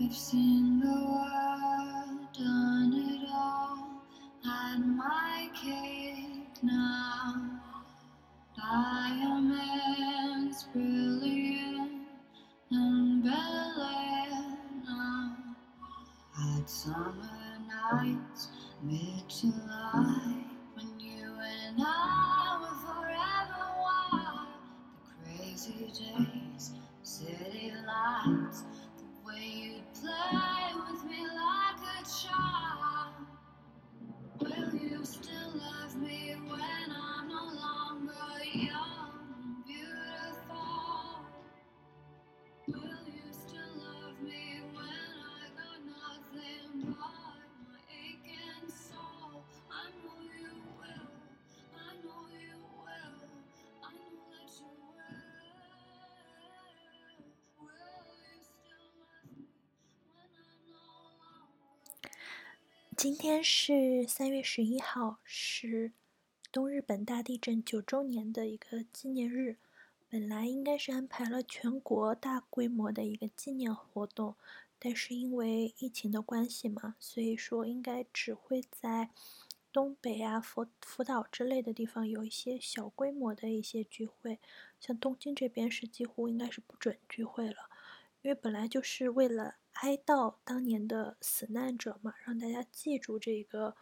I've seen the world, done it all, had my cake now. Diamonds brilliant and Air now. Had summer nights, mid July, when you and I were forever wild. The crazy days, city lights, the way you'd play with me like a child. Will you still love me when 今天是三月十一号，是东日本大地震九周年的一个纪念日。本来应该是安排了全国大规模的一个纪念活动，但是因为疫情的关系嘛，所以说应该只会在东北啊、福福岛之类的地方有一些小规模的一些聚会。像东京这边是几乎应该是不准聚会了，因为本来就是为了哀悼当年的死难者嘛，让大家记住这个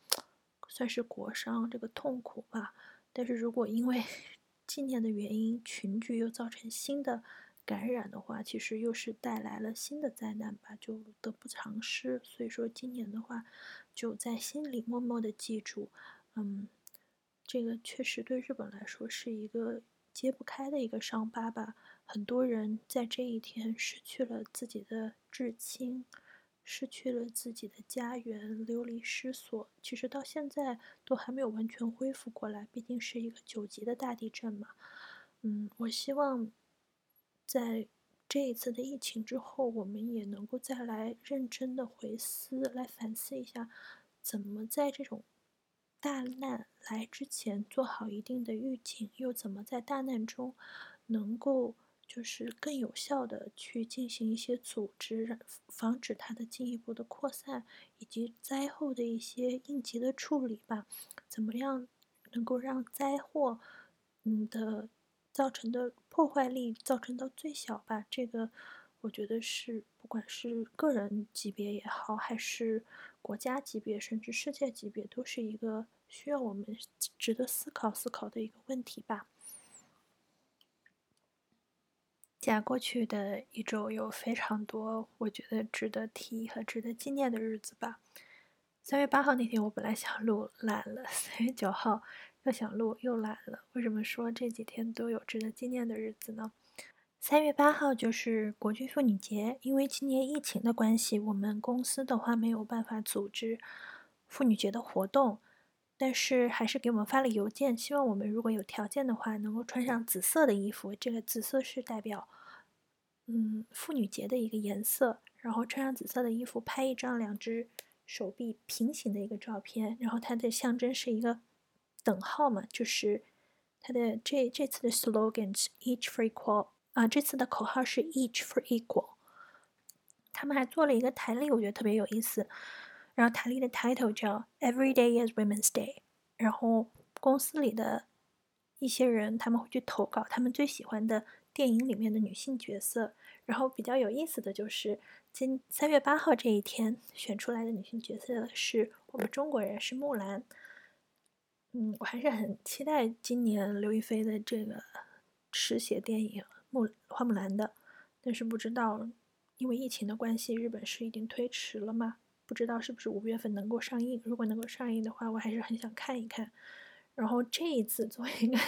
算是国殇这个痛苦吧。但是如果因为 纪念的原因群聚又造成新的感染的话，其实又是带来了新的灾难吧，就得不偿失。所以说今年的话，就在心里默默的记住，嗯，这个确实对日本来说是一个揭不开的一个伤疤吧。很多人在这一天失去了自己的至亲，失去了自己的家园，流离失所。其实到现在都还没有完全恢复过来，毕竟是一个九级的大地震嘛。嗯，我希望在这一次的疫情之后，我们也能够再来认真的回思，来反思一下，怎么在这种大难来之前做好一定的预警，又怎么在大难中能够就是更有效的去进行一些组织，防止它的进一步的扩散，以及灾后的一些应急的处理吧。怎么样能够让灾祸嗯的造成的破坏力造成到最小吧？这个我觉得是不管是个人级别也好，还是国家级别，甚至世界级别，都是一个需要我们值得思考思考的一个问题吧。在过去的一周有非常多我觉得值得提和值得纪念的日子吧。三月八号那天我本来想录懒了，三月九号又想录又懒了。为什么说这几天都有值得纪念的日子呢？三月八号就是国际妇女节，因为今年疫情的关系，我们公司的话没有办法组织妇女节的活动，但是还是给我们发了邮件，希望我们如果有条件的话，能够穿上紫色的衣服。这个紫色是代表，嗯，妇女节的一个颜色。然后穿上紫色的衣服，拍一张两只手臂平行的一个照片。然后它的象征是一个等号嘛，就是它的这这次的 slogan 是 each for equal 啊，这次的口号是 each for equal。他们还做了一个台历，我觉得特别有意思。然后台历的 title 叫 Every Day is Women's Day。然后公司里的一些人他们会去投稿他们最喜欢的电影里面的女性角色。然后比较有意思的就是今三月八号这一天选出来的女性角色是我们中国人，是木兰。嗯，我还是很期待今年刘亦菲的这个实写电影《木花木兰》的，但是不知道因为疫情的关系，日本是已经推迟了嘛？不知道是不是五月份能够上映。如果能够上映的话，我还是很想看一看。然后这一次作为一个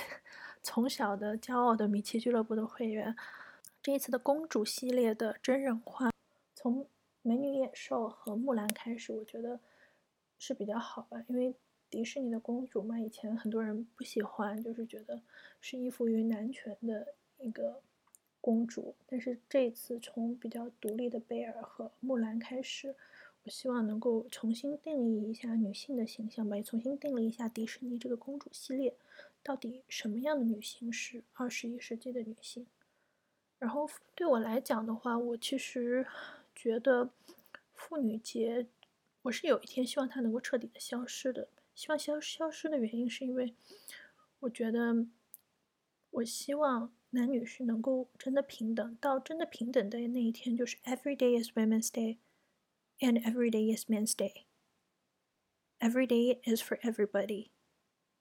从小的骄傲的米奇俱乐部的会员，这一次的公主系列的真人化，从《美女野兽》和木兰开始，我觉得是比较好吧，因为迪士尼的公主嘛，以前很多人不喜欢，就是觉得是依附于男权的一个公主。但是这一次从比较独立的贝尔和木兰开始，我希望能够重新定义一下女性的形象吧，也重新定义一下迪士尼这个公主系列，到底什么样的女性是二十一世纪的女性？然后对我来讲的话，我其实觉得妇女节，我是有一天希望它能够彻底的消失的。希望消消失的原因是因为，我觉得，我希望男女是能够真的平等，到真的平等的那一天，就是 Every day is Women's Day, and every day is Men's Day. Every day is for everybody，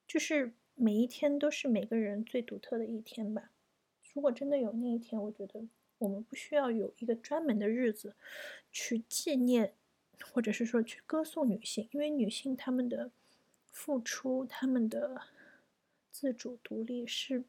就是每一天都是每个人最独特的一天吧。如果真的有那一天，我觉得我们不需要有一个专门的日子去纪念，或者是说去歌颂女性，因为女性她们的。付出他们的自主独立是，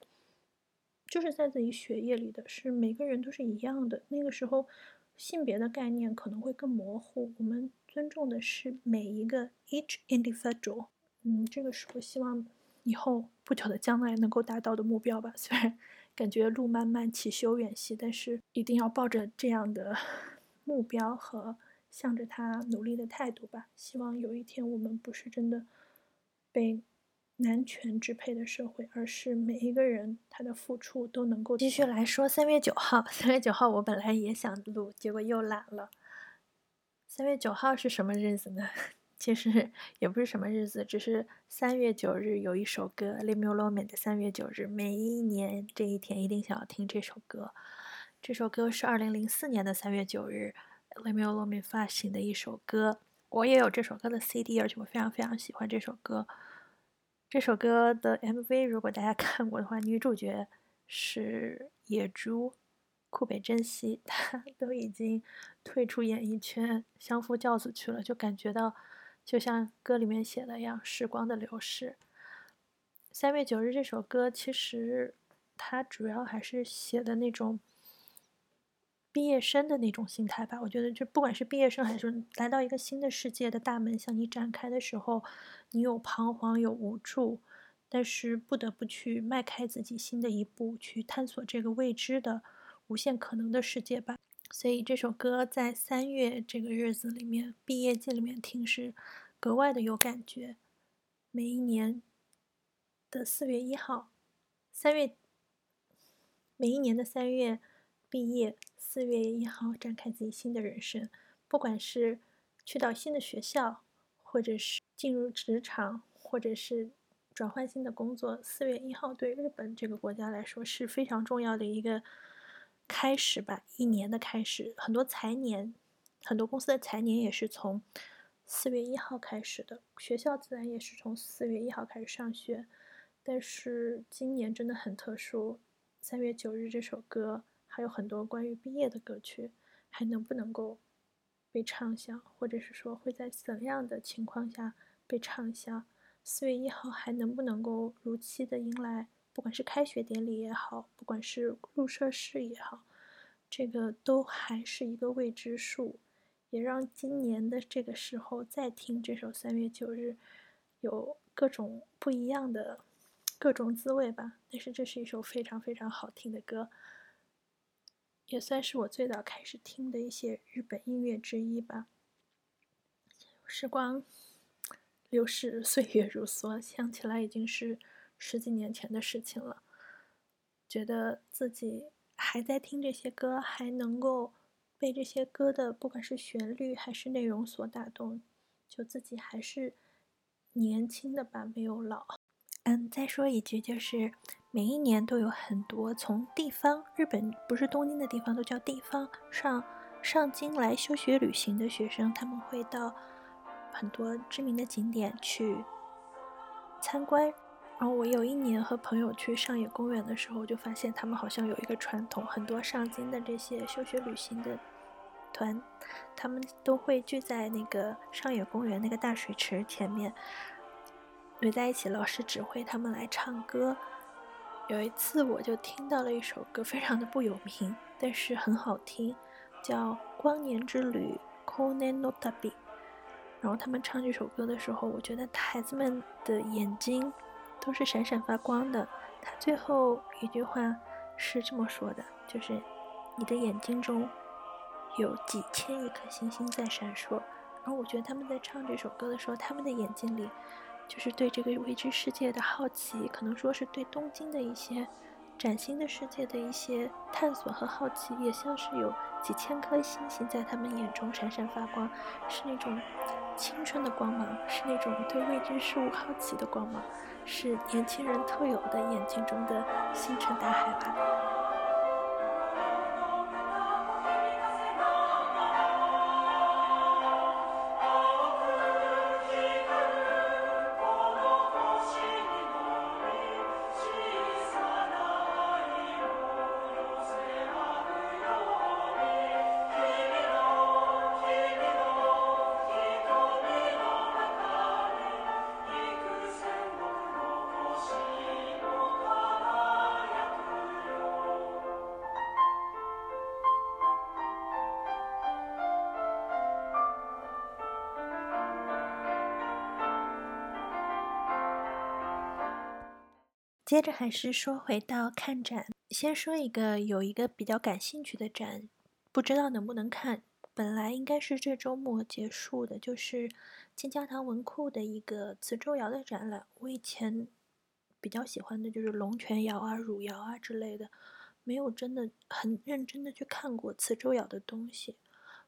就是在自己血液里的，是每个人都是一样的。那个时候，性别的概念可能会更模糊。我们尊重的是每一个 each individual。嗯，这个是我希望以后不久的将来能够达到的目标吧。虽然感觉路漫漫其修远兮，但是一定要抱着这样的 目标和向着他努力的态度吧。希望有一天我们不是真的。被男权支配的社会，而是每一个人他的付出都能够继续来说。三月九号，三月九号，我本来也想录，结果又懒了。三月九号是什么日子呢？其实 也不是什么日子，只是三月九日有一首歌《Le m u l o m e 的三月九日，每一年这一天一定想要听这首歌。这首歌是二零零四年的三月九日 Le m u l o m e 发行的一首歌。我也有这首歌的 CD，而且我非常非常喜欢这首歌。这首歌的 MV，如果大家 看过的话，女主角是野猪库北真希，她 都已经退出演艺圈，相夫教子去了，就感觉到就像歌里面写的一样，时光的流逝。三月九日这首歌，其实它主要还是写的那种毕业生的那种心态吧。我觉得，就不管是毕业生，还是来到一个新的世界的大门向你展开的时候。你有彷徨，有无助，但是不得不去迈开自己新的一步，去探索这个未知的、无限可能的世界吧。所以这首歌在三月这个日子里面，毕业季里面听是格外的有感觉。每一年的四月一号，三月，每一年的三月毕业，四月一号展开自己新的人生，不管是去到新的学校。或者是进入职场，或者是转换新的工作。四月一号对日本这个国家来说是非常重要的一个开始吧，一年的开始。很多财年，很多公司的财年也是从四月一号开始的。学校自然也是从四月一号开始上学。但是今年真的很特殊，三月九日这首歌还有很多关于毕业的歌曲，还能不能够？被唱响，或者是说会在怎样的情况下被唱响？四月一号还能不能够如期的迎来，不管是开学典礼也好，不管是入社式也好，这个都还是一个未知数，也让今年的这个时候再听这首三月九日，有各种不一样的各种滋味吧。但是这是一首非常非常好听的歌。也算是我最早开始听的一些日本音乐之一吧。时光流逝，岁月如梭，想起来已经是十几年前的事情了。觉得自己还在听这些歌，还能够被这些歌的不管是旋律还是内容所打动，就自己还是年轻的吧，没有老。嗯，再说一句就是。每一年都有很多从地方，日本不是东京的地方都叫地方上上京来休学旅行的学生，他们会到很多知名的景点去参观。然后我有一年和朋友去上野公园的时候，就发现他们好像有一个传统，很多上京的这些休学旅行的团，他们都会聚在那个上野公园那个大水池前面围在一起，老师指挥他们来唱歌。有一次，我就听到了一首歌，非常的不有名，但是很好听，叫《光年之旅》（Kone no Tabi）。然后他们唱这首歌的时候，我觉得孩子们的眼睛都是闪闪发光的。他最后一句话是这么说的：“就是你的眼睛中有几千亿颗星星在闪烁，然后我觉得他们在唱这首歌的时候，他们的眼睛里就是对这个未知世界的好奇，可能说是对东京的一些崭新的世界的一些探索和好奇，也像是有几千颗星星在他们眼中闪闪发光，是那种青春的光芒，是那种对未知事物好奇的光芒，是年轻人特有的眼睛中的星辰大海吧。接着还是说回到看展，先说一个有一个比较感兴趣的展，不知道能不能看。本来应该是这周末结束的，就是金教堂文库的一个磁州窑的展览。我以前比较喜欢的就是龙泉窑啊、汝窑啊之类的，没有真的很认真的去看过磁州窑的东西。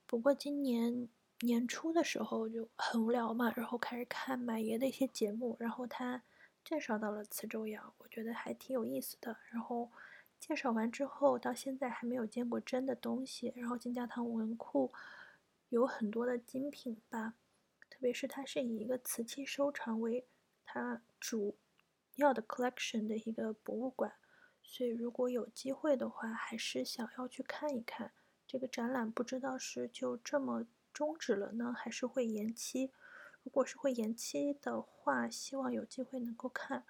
不过今年年初的时候就很无聊嘛，然后开始看马爷的一些节目，然后他。介绍到了磁州窑，我觉得还挺有意思的。然后介绍完之后，到现在还没有见过真的东西。然后金家堂文库有很多的精品吧，特别是它是以一个瓷器收藏为它主要的 collection 的一个博物馆，所以如果有机会的话，还是想要去看一看这个展览。不知道是就这么终止了呢，还是会延期？如果是会延期的话，希望有机会能够看；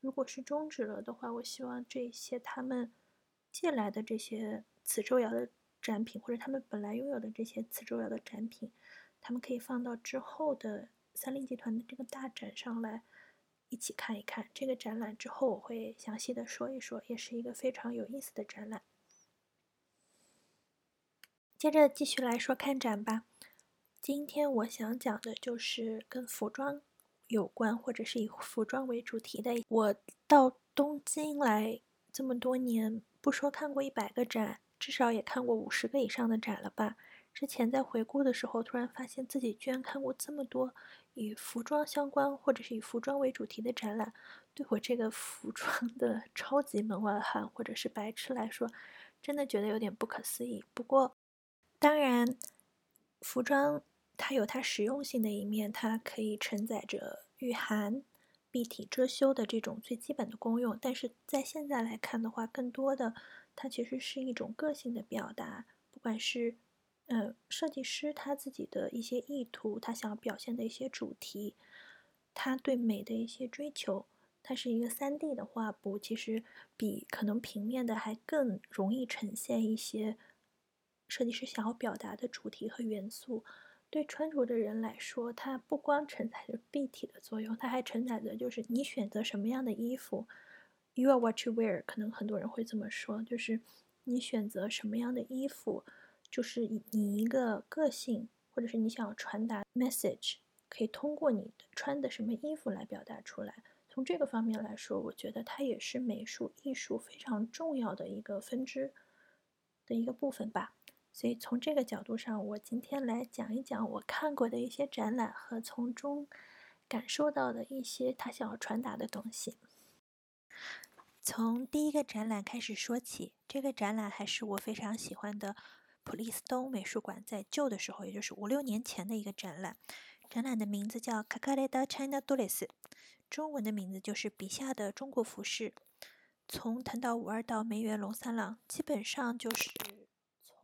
如果是终止了的话，我希望这些他们借来的这些磁州窑的展品，或者他们本来拥有的这些磁州窑的展品，他们可以放到之后的三菱集团的这个大展上来一起看一看。这个展览之后我会详细的说一说，也是一个非常有意思的展览。接着继续来说看展吧。今天我想讲的就是跟服装有关，或者是以服装为主题的。我到东京来这么多年，不说看过一百个展，至少也看过五十个以上的展了吧。之前在回顾的时候，突然发现自己居然看过这么多以服装相关或者是以服装为主题的展览，对我这个服装的 超级门外汉或者是白痴来说，真的觉得有点不可思议。不过，当然，服装。它有它实用性的一面，它可以承载着御寒、蔽体、遮羞的这种最基本的功用。但是在现在来看的话，更多的它其实是一种个性的表达，不管是嗯设计师他自己的一些意图，他想要表现的一些主题，他对美的一些追求。它是一个三 D 的画布，其实比可能平面的还更容易呈现一些设计师想要表达的主题和元素。对穿着的人来说，它不光承载着蔽体的作用，它还承载着就是你选择什么样的衣服，you are what you wear。可能很多人会这么说，就是你选择什么样的衣服，就是你一个个性，或者是你想要传达 message，可以通过你穿的什么衣服来表达出来。从这个方面来说，我觉得它也是美术艺术非常重要的一个分支的一个部分吧。所以从这个角度上，我今天来讲一讲我看过的一些展览和从中感受到的一些他想要传达的东西。从第一个展览开始说起，这个展览还是我非常喜欢的普利斯东美术馆在旧的时候，也就是五六年前的一个展览。展览的名字叫 “Kakareda China Dress”，中文的名字就是“笔下的中国服饰”。从藤岛五二到梅园龙三郎，基本上就是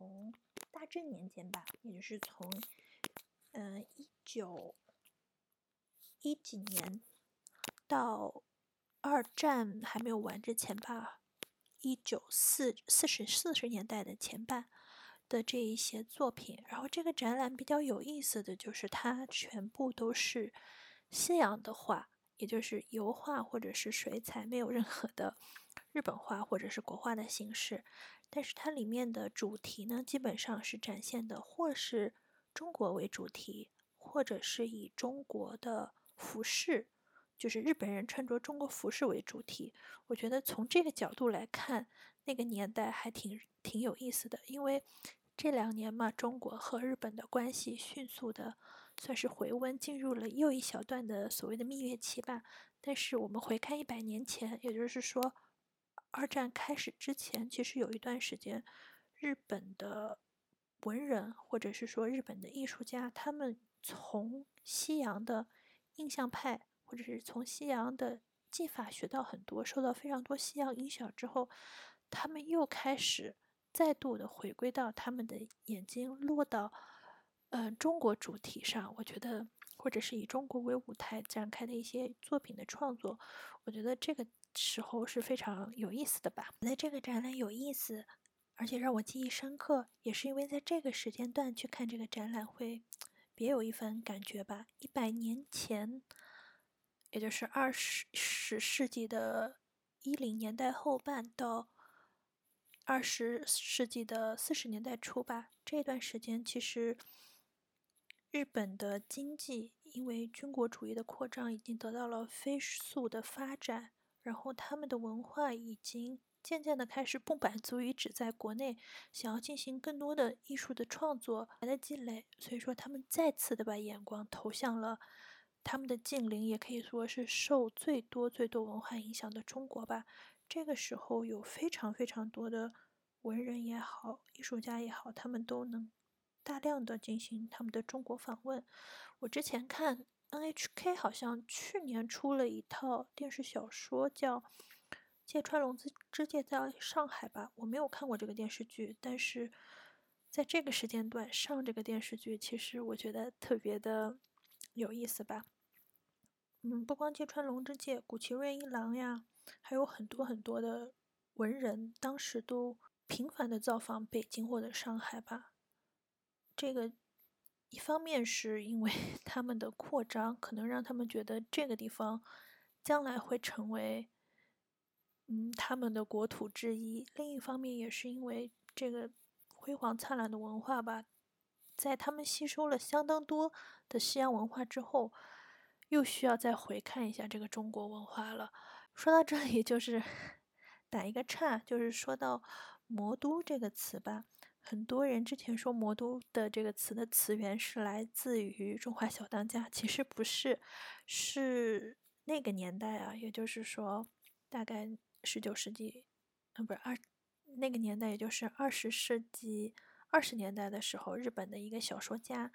从。大正年间吧，也就是从，嗯，一九一几年到二战还没有完之前吧，一九四四十四十年代的前半的这一些作品。然后这个展览比较有意思的就是，它全部都是西洋的画，也就是油画或者是水彩，没有任何的日本画或者是国画的形式。但是它里面的主题呢，基本上是展现的或是中国为主题，或者是以中国的服饰，就是日本人穿着中国服饰为主题。我觉得从这个角度来看，那个年代还挺挺有意思的，因为这两年嘛，中国和日本的关系迅速的算是回温，进入了又一小段的所谓的蜜月期吧。但是我们回看一百年前，也就是说。二战开始之前，其实有一段时间，日本的文人或者是说日本的艺术家，他们从西洋的印象派或者是从西洋的技法学到很多，受到非常多西洋影响之后，他们又开始再度的回归到他们的眼睛落到呃中国主题上。我觉得，或者是以中国为舞台展开的一些作品的创作，我觉得这个。时候是非常有意思的吧？在这个展览有意思，而且让我记忆深刻，也是因为在这个时间段去看这个展览会别有一番感觉吧。一百年前，也就是二十十世纪的一零年代后半到二十世纪的四十年代初吧，这段时间其实日本的经济因为军国主义的扩张，已经得到了飞速的发展。然后他们的文化已经渐渐的开始不满足于只在国内，想要进行更多的艺术的创作来的积累，所以说他们再次的把眼光投向了他们的近邻，也可以说是受最多最多文化影响的中国吧。这个时候有非常非常多的文人也好，艺术家也好，他们都能大量的进行他们的中国访问。我之前看。NHK 好像去年出了一套电视小说，叫《芥川龙之之介在上海》吧。我没有看过这个电视剧，但是在这个时间段上这个电视剧，其实我觉得特别的有意思吧。嗯，不光芥川龙之介，谷崎润一郎呀，还有很多很多的文人，当时都频繁的造访北京或者上海吧。这个。一方面是因为 他们的扩张，可能让他们觉得这个地方将来会成为，嗯，他们的国土之一；另一方面也是因为这个辉煌灿烂的文化吧，在他们吸收了相当多的西洋文化之后，又需要再回看一下这个中国文化了。说到这里，就是 打一个岔，就是说到“魔都”这个词吧。很多人之前说“魔都”的这个词的词源是来自于《中华小当家》，其实不是，是那个年代啊，也就是说，大概十九世纪，啊，不是二，那个年代也就是二十世纪二十年代的时候，日本的一个小说家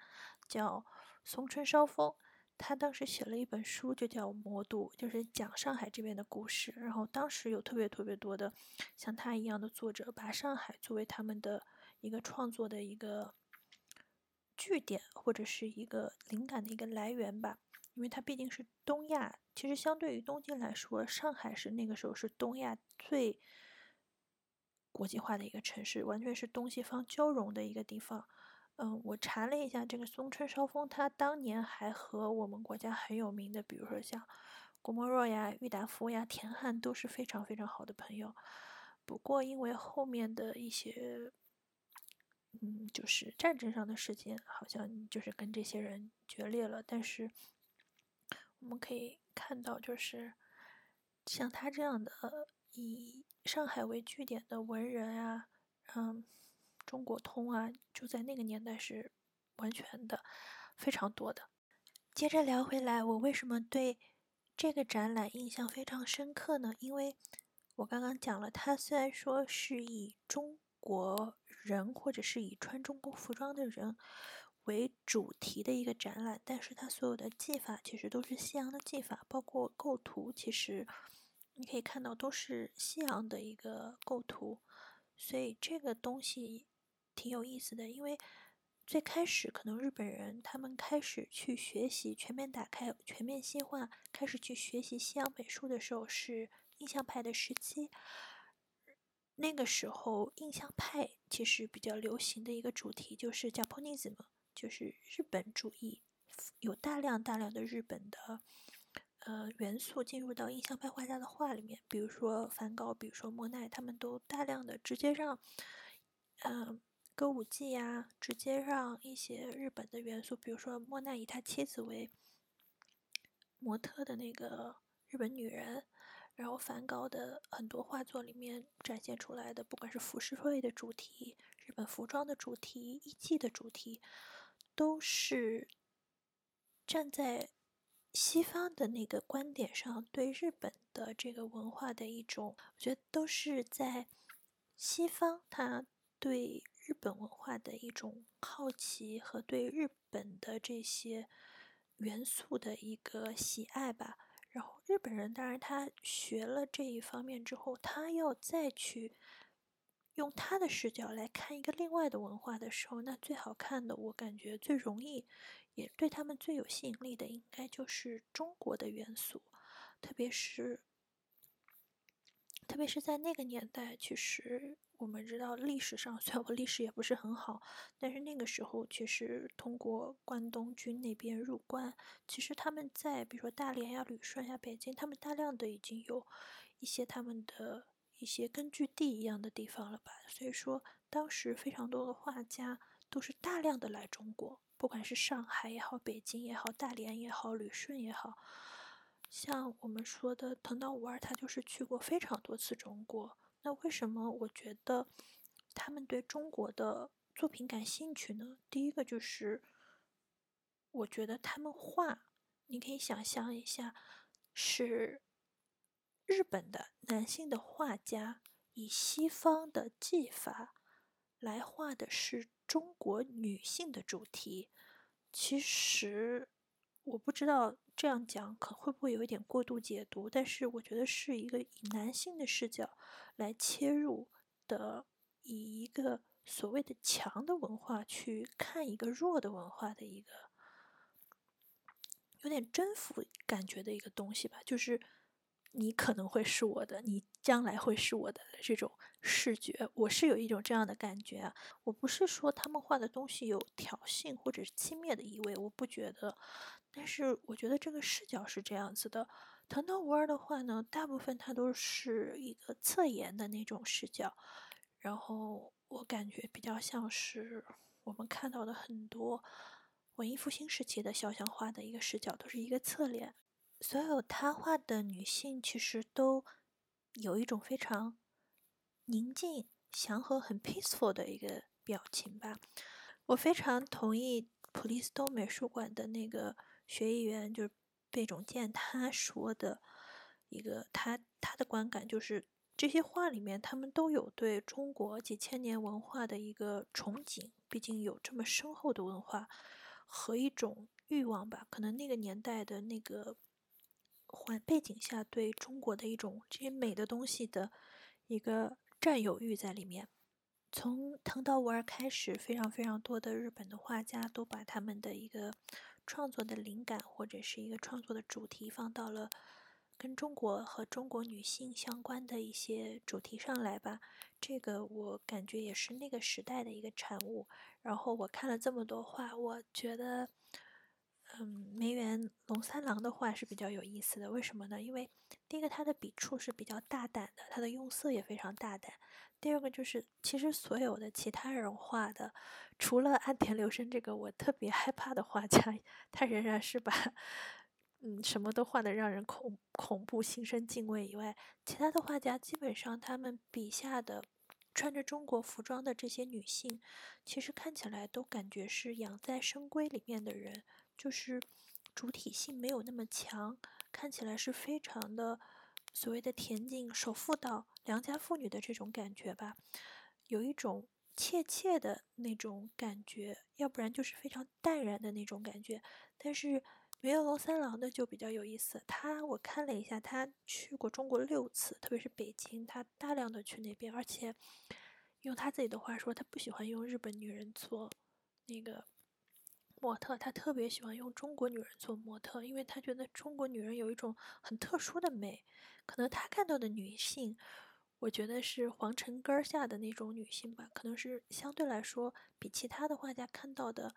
叫松村梢风。他当时写了一本书，就叫《魔都》，就是讲上海这边的故事。然后当时有特别特别多的像他一样的作者，把上海作为他们的一个创作的一个据点，或者是一个灵感的一个来源吧。因为它毕竟是东亚，其实相对于东京来说，上海是那个时候是东亚最国际化的一个城市，完全是东西方交融的一个地方。嗯，我查了一下，这个松村烧风，他当年还和我们国家很有名的，比如说像郭沫若呀、郁达夫呀、田汉都是非常非常好的朋友。不过因为后面的一些，嗯，就是战争上的事件，好像就是跟这些人决裂了。但是我们可以看到，就是像他这样的以上海为据点的文人啊，嗯。中国通啊，就在那个年代是完全的非常多的。接着聊回来，我为什么对这个展览印象非常深刻呢？因为我刚刚讲了，它虽然说是以中国人或者是以穿中国服装的人为主题的一个展览，但是它所有的技法其实都是西洋的技法，包括构图，其实你可以看到都是西洋的一个构图，所以这个东西。挺有意思的，因为最开始可能日本人他们开始去学习全面打开、全面西化，开始去学习西洋美术的时候是印象派的时期。那个时候，印象派其实比较流行的一个主题就是 Japanism，就是日本主义，有大量大量的日本的呃元素进入到印象派画家的画里面，比如说梵高，比如说莫奈，他们都大量的直接让嗯。歌舞伎呀，直接让一些日本的元素，比如说莫奈以他妻子为模特的那个日本女人，然后梵高的很多画作里面展现出来的，不管是浮世绘的主题、日本服装的主题、艺伎的主题，都是站在西方的那个观点上对日本的这个文化的一种，我觉得都是在西方他对日本文化的一种好奇和对日本的这些元素的一个喜爱吧。然后日本人当然他学了这一方面之后，他要再去用他的视角来看一个另外的文化的时候，那最好看的，我感觉最容易，也对他们最有吸引力的，应该就是中国的元素，特别是特别是在那个年代，其实。我们知道历史上，虽然我历史也不是很好，但是那个时候其实通过关东军那边入关，其实他们在比如说大连呀、旅顺呀、北京，他们大量的已经有一些他们的一些根据地一样的地方了吧。所以说，当时非常多的画家都是大量的来中国，不管是上海也好、北京也好、大连也好、旅顺也好，像我们说的藤岛五二，他就是去过非常多次中国。那为什么我觉得他们对中国的作品感兴趣呢？第一个就是，我觉得他们画，你可以想象一下，是日本的男性的画家以西方的技法来画的是中国女性的主题。其实我不知道。这样讲可会不会有一点过度解读？但是我觉得是一个以男性的视角来切入的，以一个所谓的强的文化去看一个弱的文化的一个有点征服感觉的一个东西吧，就是。你可能会是我的，你将来会是我的这种视觉，我是有一种这样的感觉啊。我不是说他们画的东西有挑衅或者是轻蔑的意味，我不觉得。但是我觉得这个视角是这样子的。藤岛无二的话呢，大部分它都是一个侧颜的那种视角，然后我感觉比较像是我们看到的很多文艺复兴时期的肖像画的一个视角，都是一个侧脸。所有他画的女性其实都有一种非常宁静、祥和、很 peaceful 的一个表情吧。我非常同意普利斯通美术馆的那个学艺员，就是贝种健他说的一个他他的观感，就是这些画里面他们都有对中国几千年文化的一个憧憬，毕竟有这么深厚的文化和一种欲望吧。可能那个年代的那个。环背景下对中国的一种这些美的东西的一个占有欲在里面。从藤岛五二开始，非常非常多的日本的画家都把他们的一个创作的灵感或者是一个创作的主题放到了跟中国和中国女性相关的一些主题上来吧。这个我感觉也是那个时代的一个产物。然后我看了这么多画，我觉得。嗯，梅园龙三郎的画是比较有意思的，为什么呢？因为第一个他的笔触是比较大胆的，他的用色也非常大胆。第二个就是，其实所有的其他人画的，除了安田流生这个我特别害怕的画家，他仍然是把嗯什么都画的让人恐恐怖、心生敬畏以外，其他的画家基本上他们笔下的穿着中国服装的这些女性，其实看起来都感觉是养在深闺里面的人。就是主体性没有那么强，看起来是非常的所谓的恬静守妇道良家妇女的这种感觉吧，有一种怯怯的那种感觉，要不然就是非常淡然的那种感觉。但是梅有龙三郎的就比较有意思，他我看了一下，他去过中国六次，特别是北京，他大量的去那边，而且用他自己的话说，他不喜欢用日本女人做那个。模特，他特别喜欢用中国女人做模特，因为他觉得中国女人有一种很特殊的美。可能他看到的女性，我觉得是皇城根下的那种女性吧，可能是相对来说比其他的画家看到的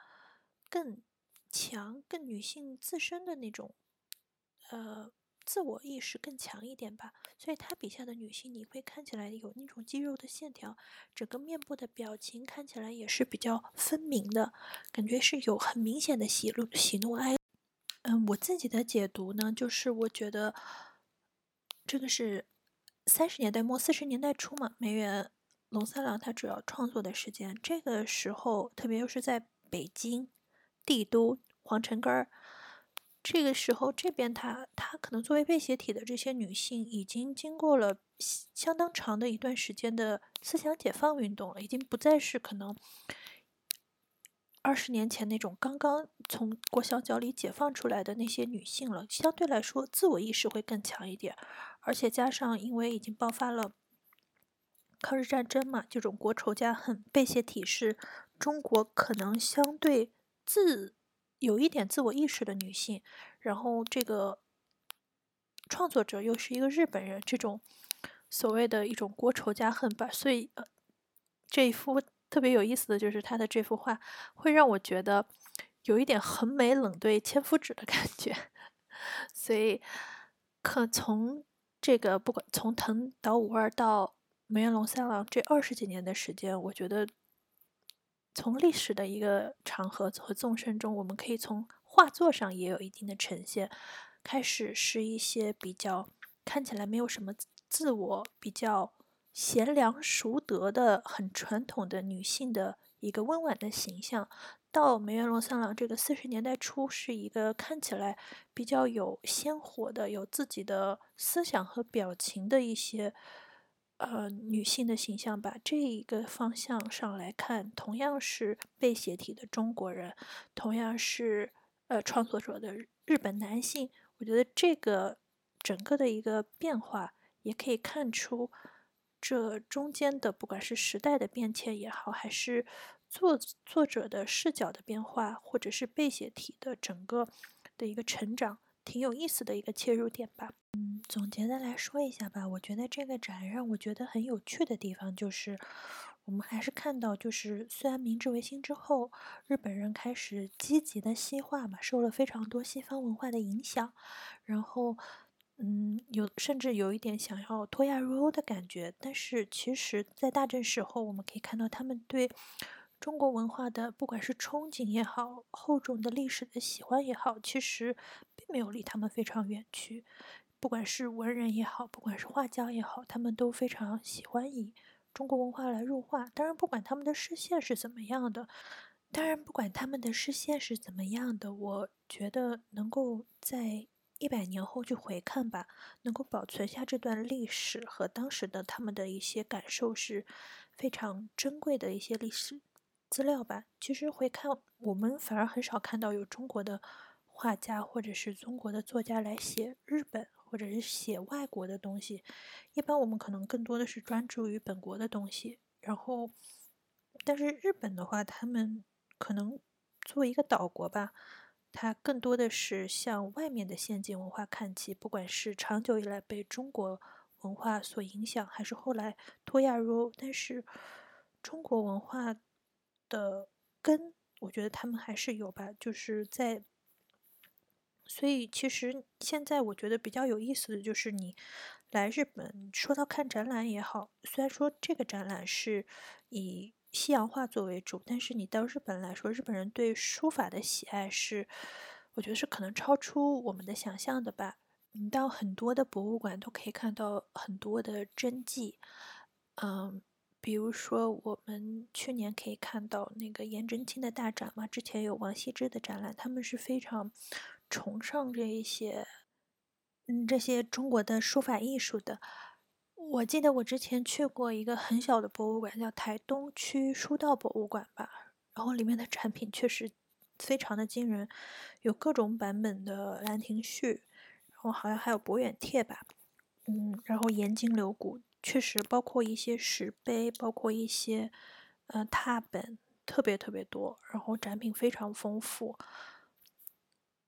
更强、更女性自身的那种呃自我意识更强一点吧，所以他笔下的女性你会看起来有那种肌肉的线条，整个面部的表情看起来也是比较分明的，感觉是有很明显的喜怒喜怒哀。嗯，我自己的解读呢，就是我觉得这个是三十年代末四十年代初嘛，梅园龙三郎他主要创作的时间，这个时候特别又是在北京帝都皇城根儿。这个时候，这边她她可能作为被写体的这些女性，已经经过了相当长的一段时间的思想解放运动了，已经不再是可能二十年前那种刚刚从裹小脚里解放出来的那些女性了。相对来说，自我意识会更强一点，而且加上因为已经爆发了抗日战争嘛，这种国仇家恨，被写体是中国可能相对自。有一点自我意识的女性，然后这个创作者又是一个日本人，这种所谓的一种国仇家恨吧，所以呃，这一幅特别有意思的就是他的这幅画，会让我觉得有一点横眉冷对千夫指的感觉，所以可从这个不管从藤岛五二到梅园龙三郎这二十几年的时间，我觉得。从历史的一个长河和纵深中，我们可以从画作上也有一定的呈现。开始是一些比较看起来没有什么自我、比较贤良淑德的很传统的女性的一个温婉的形象，到梅园龙三郎这个四十年代初是一个看起来比较有鲜活的、有自己的思想和表情的一些。呃，女性的形象吧，这一个方向上来看，同样是被写体的中国人，同样是呃创作者的日本男性，我觉得这个整个的一个变化，也可以看出这中间的不管是时代的变迁也好，还是作作者的视角的变化，或者是被写体的整个的一个成长，挺有意思的一个切入点吧。嗯，总结的来说一下吧，我觉得这个展让我觉得很有趣的地方就是，我们还是看到，就是虽然明治维新之后，日本人开始积极的西化嘛，受了非常多西方文化的影响，然后，嗯，有甚至有一点想要脱亚入欧的感觉，但是其实，在大正时候，我们可以看到他们对中国文化的不管是憧憬也好，厚重的历史的喜欢也好，其实并没有离他们非常远去。不管是文人也好，不管是画家也好，他们都非常喜欢以中国文化来入画。当然，不管他们的视线是怎么样的，当然不管他们的视线是怎么样的，我觉得能够在一百年后去回看吧，能够保存下这段历史和当时的他们的一些感受，是非常珍贵的一些历史资料吧。其实回看，我们反而很少看到有中国的画家或者是中国的作家来写日本。或者是写外国的东西，一般我们可能更多的是专注于本国的东西。然后，但是日本的话，他们可能作为一个岛国吧，它更多的是向外面的先进文化看齐。不管是长久以来被中国文化所影响，还是后来脱亚入欧，但是中国文化的根，我觉得他们还是有吧，就是在。所以，其实现在我觉得比较有意思的就是你来日本，说到看展览也好，虽然说这个展览是以西洋画作为主，但是你到日本来说，日本人对书法的喜爱是，我觉得是可能超出我们的想象的吧。你到很多的博物馆都可以看到很多的真迹，嗯。比如说，我们去年可以看到那个颜真卿的大展嘛，之前有王羲之的展览，他们是非常崇尚这一些，嗯，这些中国的书法艺术的。我记得我之前去过一个很小的博物馆，叫台东区书道博物馆吧，然后里面的展品确实非常的惊人，有各种版本的《兰亭序》，然后好像还有《博远帖》吧，嗯，然后颜筋柳骨。确实，包括一些石碑，包括一些呃拓本，特别特别多，然后展品非常丰富，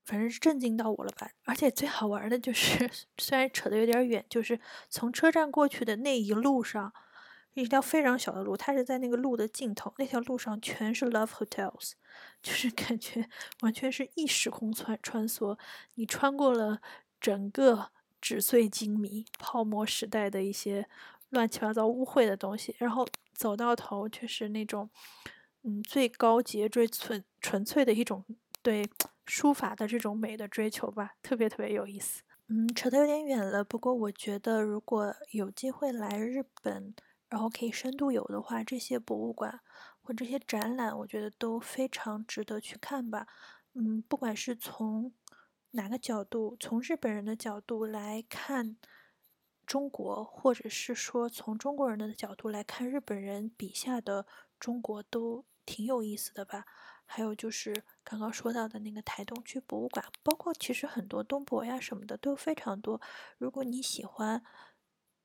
反正是震惊到我了吧！而且最好玩的就是，虽然扯得有点远，就是从车站过去的那一路上，一条非常小的路，它是在那个路的尽头，那条路上全是 Love Hotels，就是感觉完全是异时空穿穿梭，你穿过了整个。纸醉金迷、泡沫时代的一些乱七八糟污秽的东西，然后走到头却是那种，嗯，最高级、最纯纯粹的一种对书法的这种美的追求吧，特别特别有意思。嗯，扯得有点远了，不过我觉得如果有机会来日本，然后可以深度游的话，这些博物馆或这些展览，我觉得都非常值得去看吧。嗯，不管是从哪个角度，从日本人的角度来看中国，或者是说从中国人的角度来看日本人笔下的中国，都挺有意思的吧。还有就是刚刚说到的那个台东区博物馆，包括其实很多东博呀什么的都非常多。如果你喜欢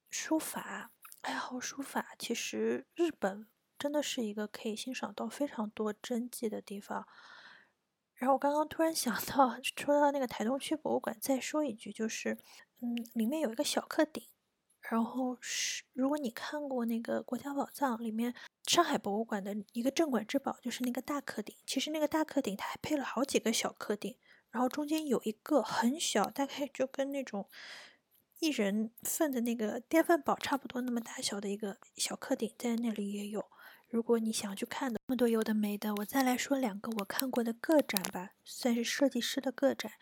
书法，爱好书法，其实日本真的是一个可以欣赏到非常多真迹的地方。然后我刚刚突然想到，说到那个台东区博物馆，再说一句，就是，嗯，里面有一个小客顶，然后是如果你看过那个国家宝藏里面上海博物馆的一个镇馆之宝，就是那个大客顶，其实那个大客顶它还配了好几个小客顶，然后中间有一个很小，大概就跟那种一人份的那个电饭煲差不多那么大小的一个小客顶，在那里也有。如果你想去看的那么多有的没的，我再来说两个我看过的个展吧，算是设计师的个展。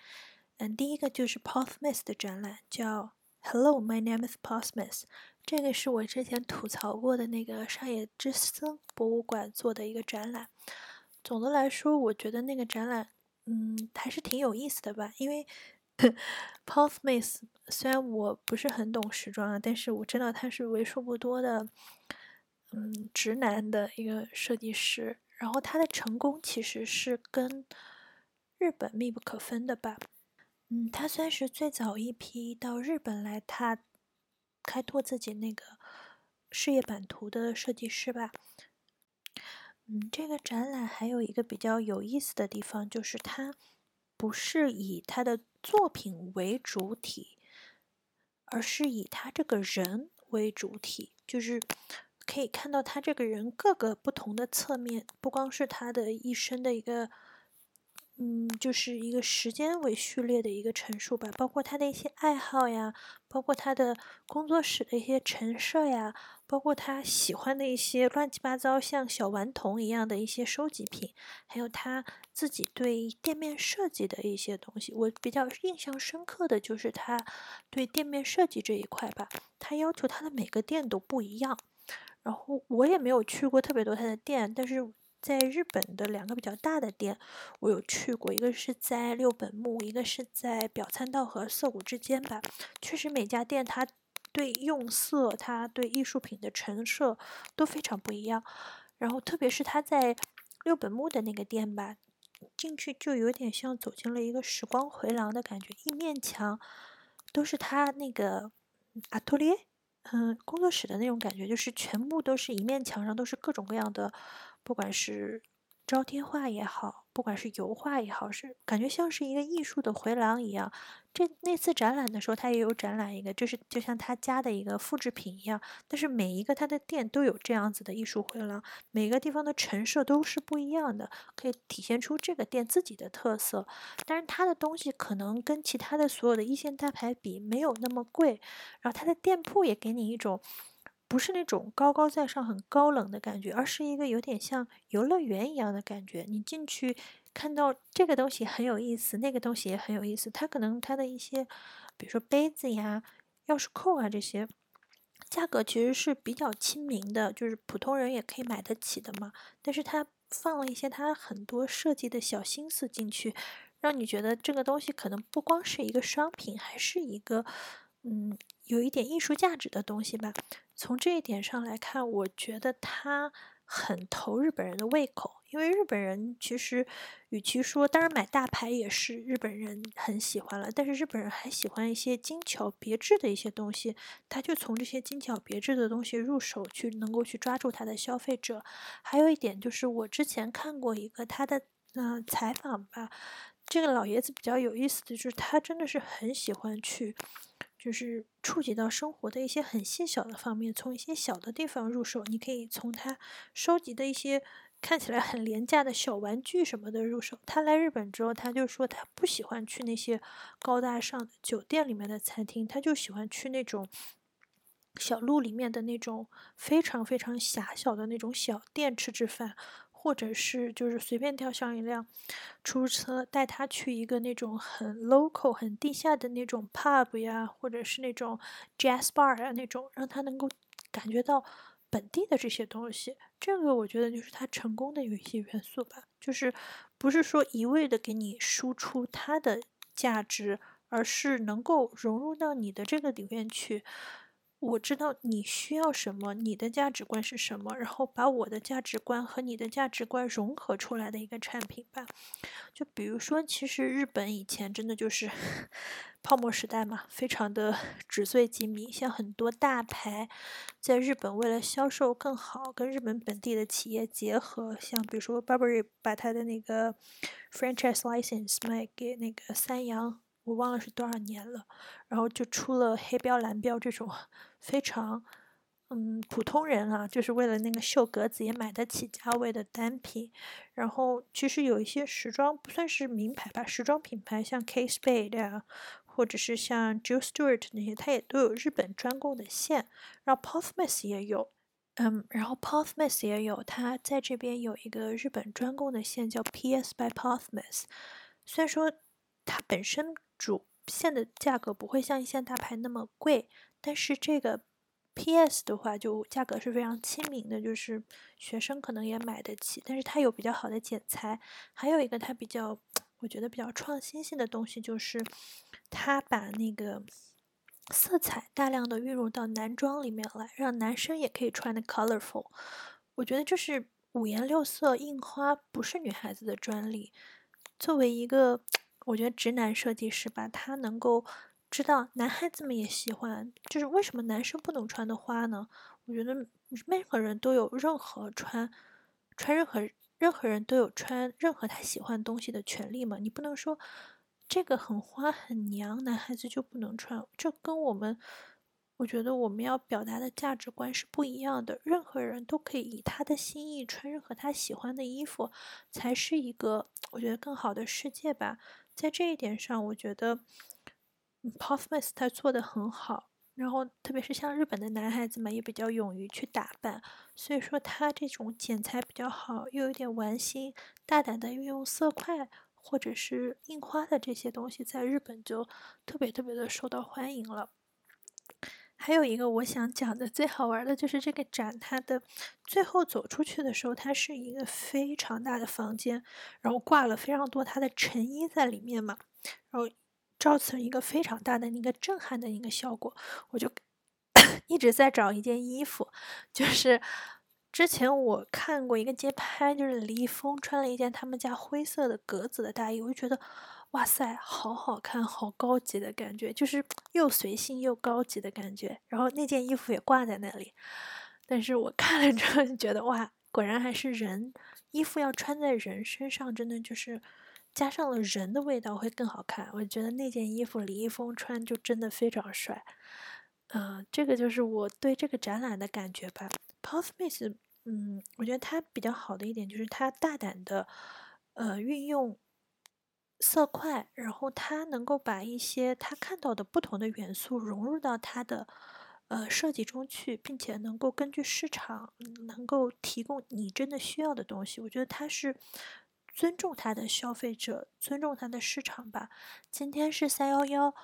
嗯，第一个就是 Paul Smith 的展览，叫 Hello, my name is Paul Smith。这个是我之前吐槽过的那个上野之森博物馆做的一个展览。总的来说，我觉得那个展览，嗯，还是挺有意思的吧。因为 Paul Smith 虽然我不是很懂时装啊，但是我知道他是为数不多的。嗯，直男的一个设计师，然后他的成功其实是跟日本密不可分的吧。嗯，他算是最早一批到日本来，他开拓自己那个事业版图的设计师吧。嗯，这个展览还有一个比较有意思的地方，就是他不是以他的作品为主体，而是以他这个人为主体，就是。可以看到他这个人各个不同的侧面，不光是他的一生的一个，嗯，就是一个时间为序列的一个陈述吧，包括他的一些爱好呀，包括他的工作室的一些陈设呀，包括他喜欢的一些乱七八糟像小顽童一样的一些收集品，还有他自己对店面设计的一些东西。我比较印象深刻的就是他对店面设计这一块吧，他要求他的每个店都不一样。然后我也没有去过特别多他的店，但是在日本的两个比较大的店，我有去过，一个是在六本木，一个是在表参道和涩谷之间吧。确实每家店它对用色，它对艺术品的陈设都非常不一样。然后特别是他在六本木的那个店吧，进去就有点像走进了一个时光回廊的感觉，一面墙都是他那个阿托列。嗯，工作室的那种感觉，就是全部都是一面墙上都是各种各样的，不管是招贴画也好，不管是油画也好，是感觉像是一个艺术的回廊一样。这那次展览的时候，他也有展览一个，就是就像他家的一个复制品一样。但是每一个他的店都有这样子的艺术回廊，每个地方的陈设都是不一样的，可以体现出这个店自己的特色。但是他的东西可能跟其他的所有的一线大牌比没有那么贵，然后他的店铺也给你一种不是那种高高在上、很高冷的感觉，而是一个有点像游乐园一样的感觉。你进去。看到这个东西很有意思，那个东西也很有意思。它可能它的一些，比如说杯子呀、钥匙扣啊这些，价格其实是比较亲民的，就是普通人也可以买得起的嘛。但是它放了一些它很多设计的小心思进去，让你觉得这个东西可能不光是一个商品，还是一个嗯有一点艺术价值的东西吧。从这一点上来看，我觉得他很投日本人的胃口。因为日本人其实，与其说当然买大牌也是日本人很喜欢了，但是日本人还喜欢一些精巧别致的一些东西，他就从这些精巧别致的东西入手，去能够去抓住他的消费者。还有一点就是，我之前看过一个他的嗯采访吧，这个老爷子比较有意思的就是，他真的是很喜欢去，就是触及到生活的一些很细小的方面，从一些小的地方入手。你可以从他收集的一些。看起来很廉价的小玩具什么的入手。他来日本之后，他就说他不喜欢去那些高大上的酒店里面的餐厅，他就喜欢去那种小路里面的那种非常非常狭小的那种小店吃吃饭。或者是就是随便挑上一辆出租车，带他去一个那种很 local、很地下的那种 pub 呀，或者是那种 jazz bar 啊那种，让他能够感觉到本地的这些东西。这个我觉得就是他成功的有一些元素吧，就是不是说一味的给你输出它的价值，而是能够融入到你的这个里面去。我知道你需要什么，你的价值观是什么，然后把我的价值观和你的价值观融合出来的一个产品吧。就比如说，其实日本以前真的就是 泡沫时代嘛，非常的 纸醉金迷。像很多大牌在日本为了销售更好，跟日本本地的企业结合，像比如说 Burberry 把他的那个 franchise license 卖给那个三洋。我忘了是多少年了，然后就出了黑标蓝标这种非常嗯普通人啊，就是为了那个秀格子也买得起价位的单品。然后其实有一些时装不算是名牌吧，时装品牌像 K. Spade 啊，或者是像 Jill Stuart 那些，它也都有日本专供的线。然后 p o t h m a s 也有，嗯，然后 p o t h m a s 也有，它在这边有一个日本专供的线叫 PS by p o t h m a s 虽然说它本身。主线的价格不会像一线大牌那么贵，但是这个 PS 的话就价格是非常亲民的，就是学生可能也买得起。但是它有比较好的剪裁，还有一个它比较我觉得比较创新性的东西就是，它把那个色彩大量的运入到男装里面来，让男生也可以穿的 colorful。我觉得就是五颜六色印花不是女孩子的专利，作为一个。我觉得直男设计师吧，他能够知道男孩子们也喜欢，就是为什么男生不能穿的花呢？我觉得任何人都有任何穿穿任何任何人都有穿任何他喜欢东西的权利嘛。你不能说这个很花很娘，男孩子就不能穿，这跟我们。我觉得我们要表达的价值观是不一样的。任何人都可以以他的心意穿任何他喜欢的衣服，才是一个我觉得更好的世界吧。在这一点上，我觉得 p o f m a s 他做的很好。然后，特别是像日本的男孩子们也比较勇于去打扮，所以说他这种剪裁比较好，又有点玩心，大胆的运用色块或者是印花的这些东西，在日本就特别特别的受到欢迎了。还有一个我想讲的最好玩的就是这个展，它的最后走出去的时候，它是一个非常大的房间，然后挂了非常多它的成衣在里面嘛，然后造成一个非常大的那个震撼的一个效果。我就 一直在找一件衣服，就是之前我看过一个街拍，就是李易峰穿了一件他们家灰色的格子的大衣，我就觉得。哇塞，好好看，好高级的感觉，就是 又随性又高级的感觉。然后那件衣服也挂在那里，但是我看了之后就觉得，哇，果然还是人衣服要穿在人身上，真的就是加上了人的味道会更好看。我觉得那件衣服李易峰穿就真的非常帅。嗯，这个就是我对这个展览的感觉吧。p o s t m a s 嗯，我觉得它比较好的一点就是它大胆的呃运用。色块，然后他能够把一些他看到的不同的元素融入到他的呃设计中去，并且能够根据市场能够提供你真的需要的东西。我觉得他是尊重他的消费者，尊重他的市场吧。今天是三幺幺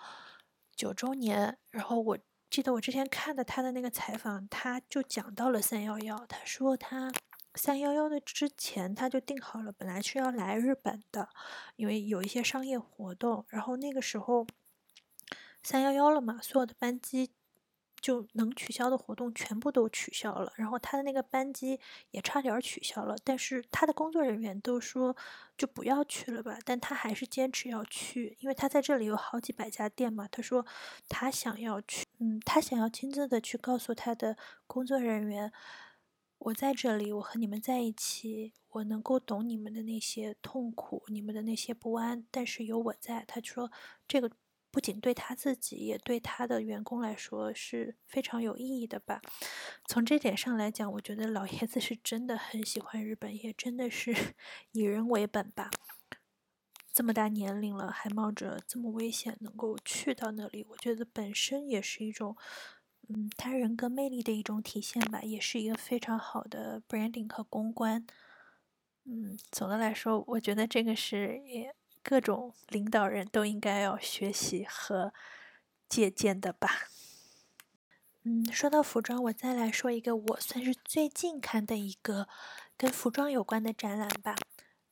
九周年，然后我记得我之前看的他的那个采访，他就讲到了三幺幺，他说他。三幺幺的之前他就定好了，本来是要来日本的，因为有一些商业活动。然后那个时候三幺幺了嘛，所有的班机就能取消的活动全部都取消了，然后他的那个班机也差点取消了。但是他的工作人员都说就不要去了吧，但他还是坚持要去，因为他在这里有好几百家店嘛。他说他想要去，嗯，他想要亲自的去告诉他的工作人员。我在这里，我和你们在一起，我能够懂你们的那些痛苦，你们的那些不安。但是有我在，他说这个不仅对他自己，也对他的员工来说是非常有意义的吧。从这点上来讲，我觉得老爷子是真的很喜欢日本，也真的是 以人为本吧。这么大年龄了，还冒着这么危险能够去到那里，我觉得本身也是一种，嗯，他人格魅力的一种体现吧，也是一个非常好的 branding 和公关。嗯，总的来说，我觉得这个是也各种领导人都应该要学习和借鉴的吧。嗯，说到服装，我再来说一个我算是最近看的一个跟服装有关的展览吧。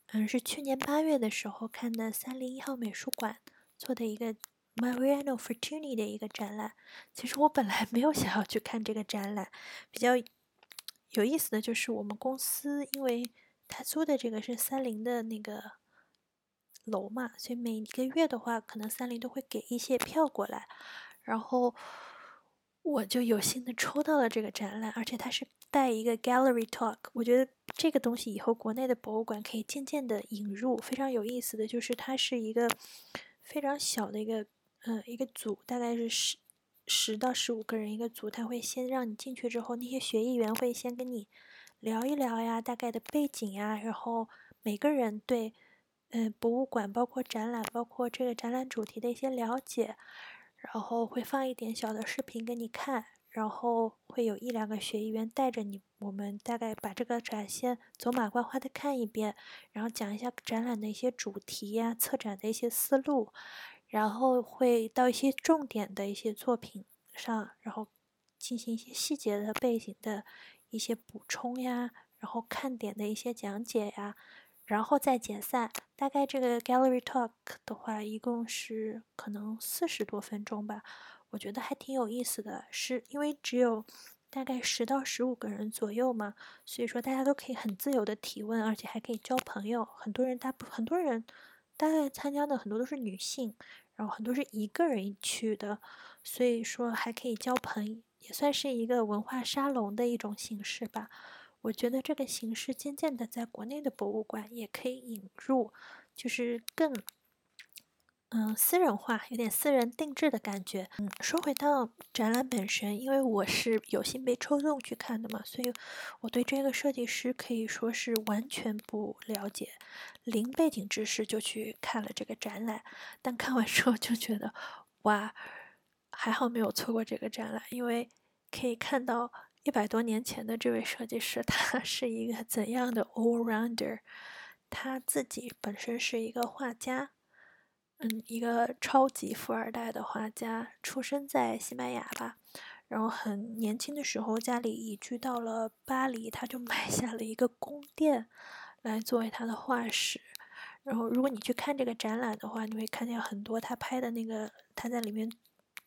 嗯，是去年八月的时候看的三零一号美术馆做的一个 Mariano Fortuny 的一个展览。其实我本来没有想要去看这个展览，比较有意思的就是我们公司，因为他租的这个是三菱的那个楼嘛，所以每一个月的话，可能三菱都会给一些票过来，然后。我就有幸的抽到了这个展览，而且它是带一个 gallery talk。我觉得这个东西以后国内的博物馆可以渐渐的引入。非常有意思的就是它是一个非常小的一个呃一个组，大概是十十到十五个人一个组。他会先让你进去之后，那些学艺员会先跟你聊一聊呀，大概的背景呀，然后每个人对嗯博物馆包括展览包括这个展览主题的一些了解。然后会放一点小的视频给你看，然后会有一两个学艺员带着你，我们大概把这个展先走马观花的看一遍，然后讲一下展览的一些主题呀、策展的一些思路，然后会到一些重点的一些作品上，然后进行一些细节的背景的一些补充呀，然后看点的一些讲解呀。然后再解散，大概这个 gallery talk 的话，一共是可能四十多分钟吧，我觉得还挺有意思的。是因为只有大概十到十五个人左右嘛，所以说大家都可以很自由的提问，而且还可以交朋友。很多人大部很多人大概参加的很多都是女性，然后很多是一个人去的，所以说还可以交朋友，也算是一个文化沙龙的一种形式吧。我觉得这个形式渐渐的在国内的博物馆也可以引入，就是更，嗯，私人化，有点私人定制的感觉。嗯，说回到展览本身，因为我是有幸被抽中去看的嘛，所以我对这个设计师可以说是完全不了解，零背景知识就去看了这个展览。但看完之后就觉得，哇，还好没有错过这个展览，因为可以看到。一百多年前的这位设计师，他是一个怎样的 all rounder？他自己本身是一个画家，嗯，一个超级富二代的画家，出生在西班牙吧。然后很年轻的时候，家里移居到了巴黎，他就 买下了一个宫殿来作为他的画室。然后，如果你去看这个展览的话，你会看见很多他拍的那个他在里面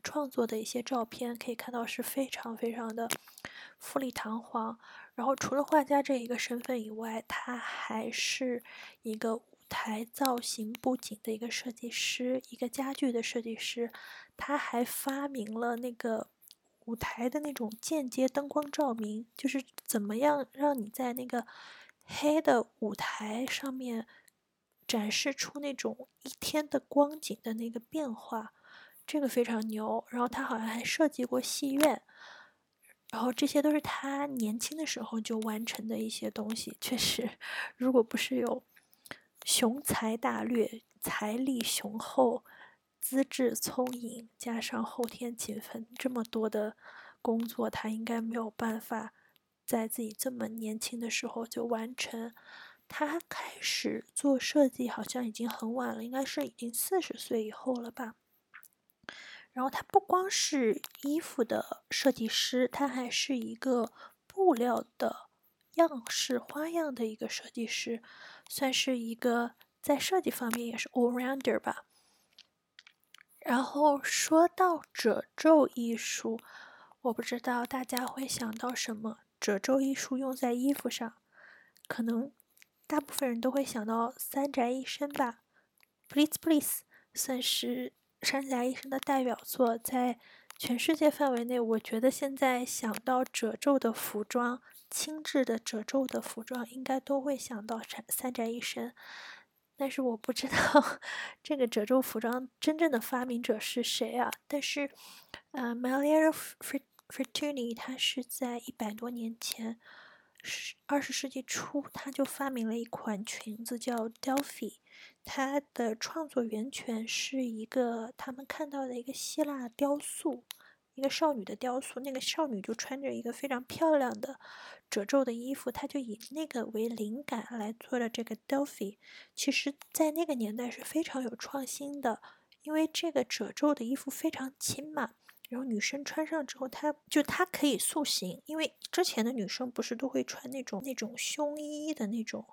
创作的一些照片，可以看到是非常非常的。富丽堂皇，然后除了画家这一个身份以外，他还是一个台造型布景的一个设计师，一个家具的设计师。他还发明了那个舞台的那种间接灯光照明，就是怎么样让你在那个黑的舞台上面展示出那种一天的光景的那个变化，这个非常牛。然后他好像还设计过戏院。然后这些都是他年轻的时候就完成的一些东西，确实，如果不是有雄才大略、财力雄厚、资质聪颖，加上后天勤奋这么多的工作，他应该没有办法在自己这么年轻的时候就完成。他开始做设计好像已经很晚了，应该是已经四十岁以后了吧。然后他不光是衣服的设计师，他还是一个布料的样式花样的一个设计师，算是一个在设计方面也是 all rounder 吧。然后说到褶皱艺术，我不知道大家会想到什么？褶皱艺术用在衣服上，可能大部分人都会想到三宅一生吧，Please Please 算是。三宅一生的代表作，在全世界范围内，我觉得现在想到褶皱的服装，轻质的褶皱的服装，应该都会想到三三宅一生。但是我不知道 这个褶皱服装真正的发明者是谁啊？但是，呃，Malia Fretuni 他是在一百多年前，十二十世纪初他就发明了一款裙子叫 Delphi，它的创作源泉是一个他们看到的一个希腊雕塑。一个少女的雕塑，那个少女就穿着一个非常漂亮的褶皱的衣服，她就以那个为灵感来做了这个 Delphi。其实，在那个年代是非常有创新的，因为这个褶皱的衣服非常轻嘛，然后女生穿上之后，她就她可以塑形，因为之前的女生不是都会穿那种那种胸衣的那种。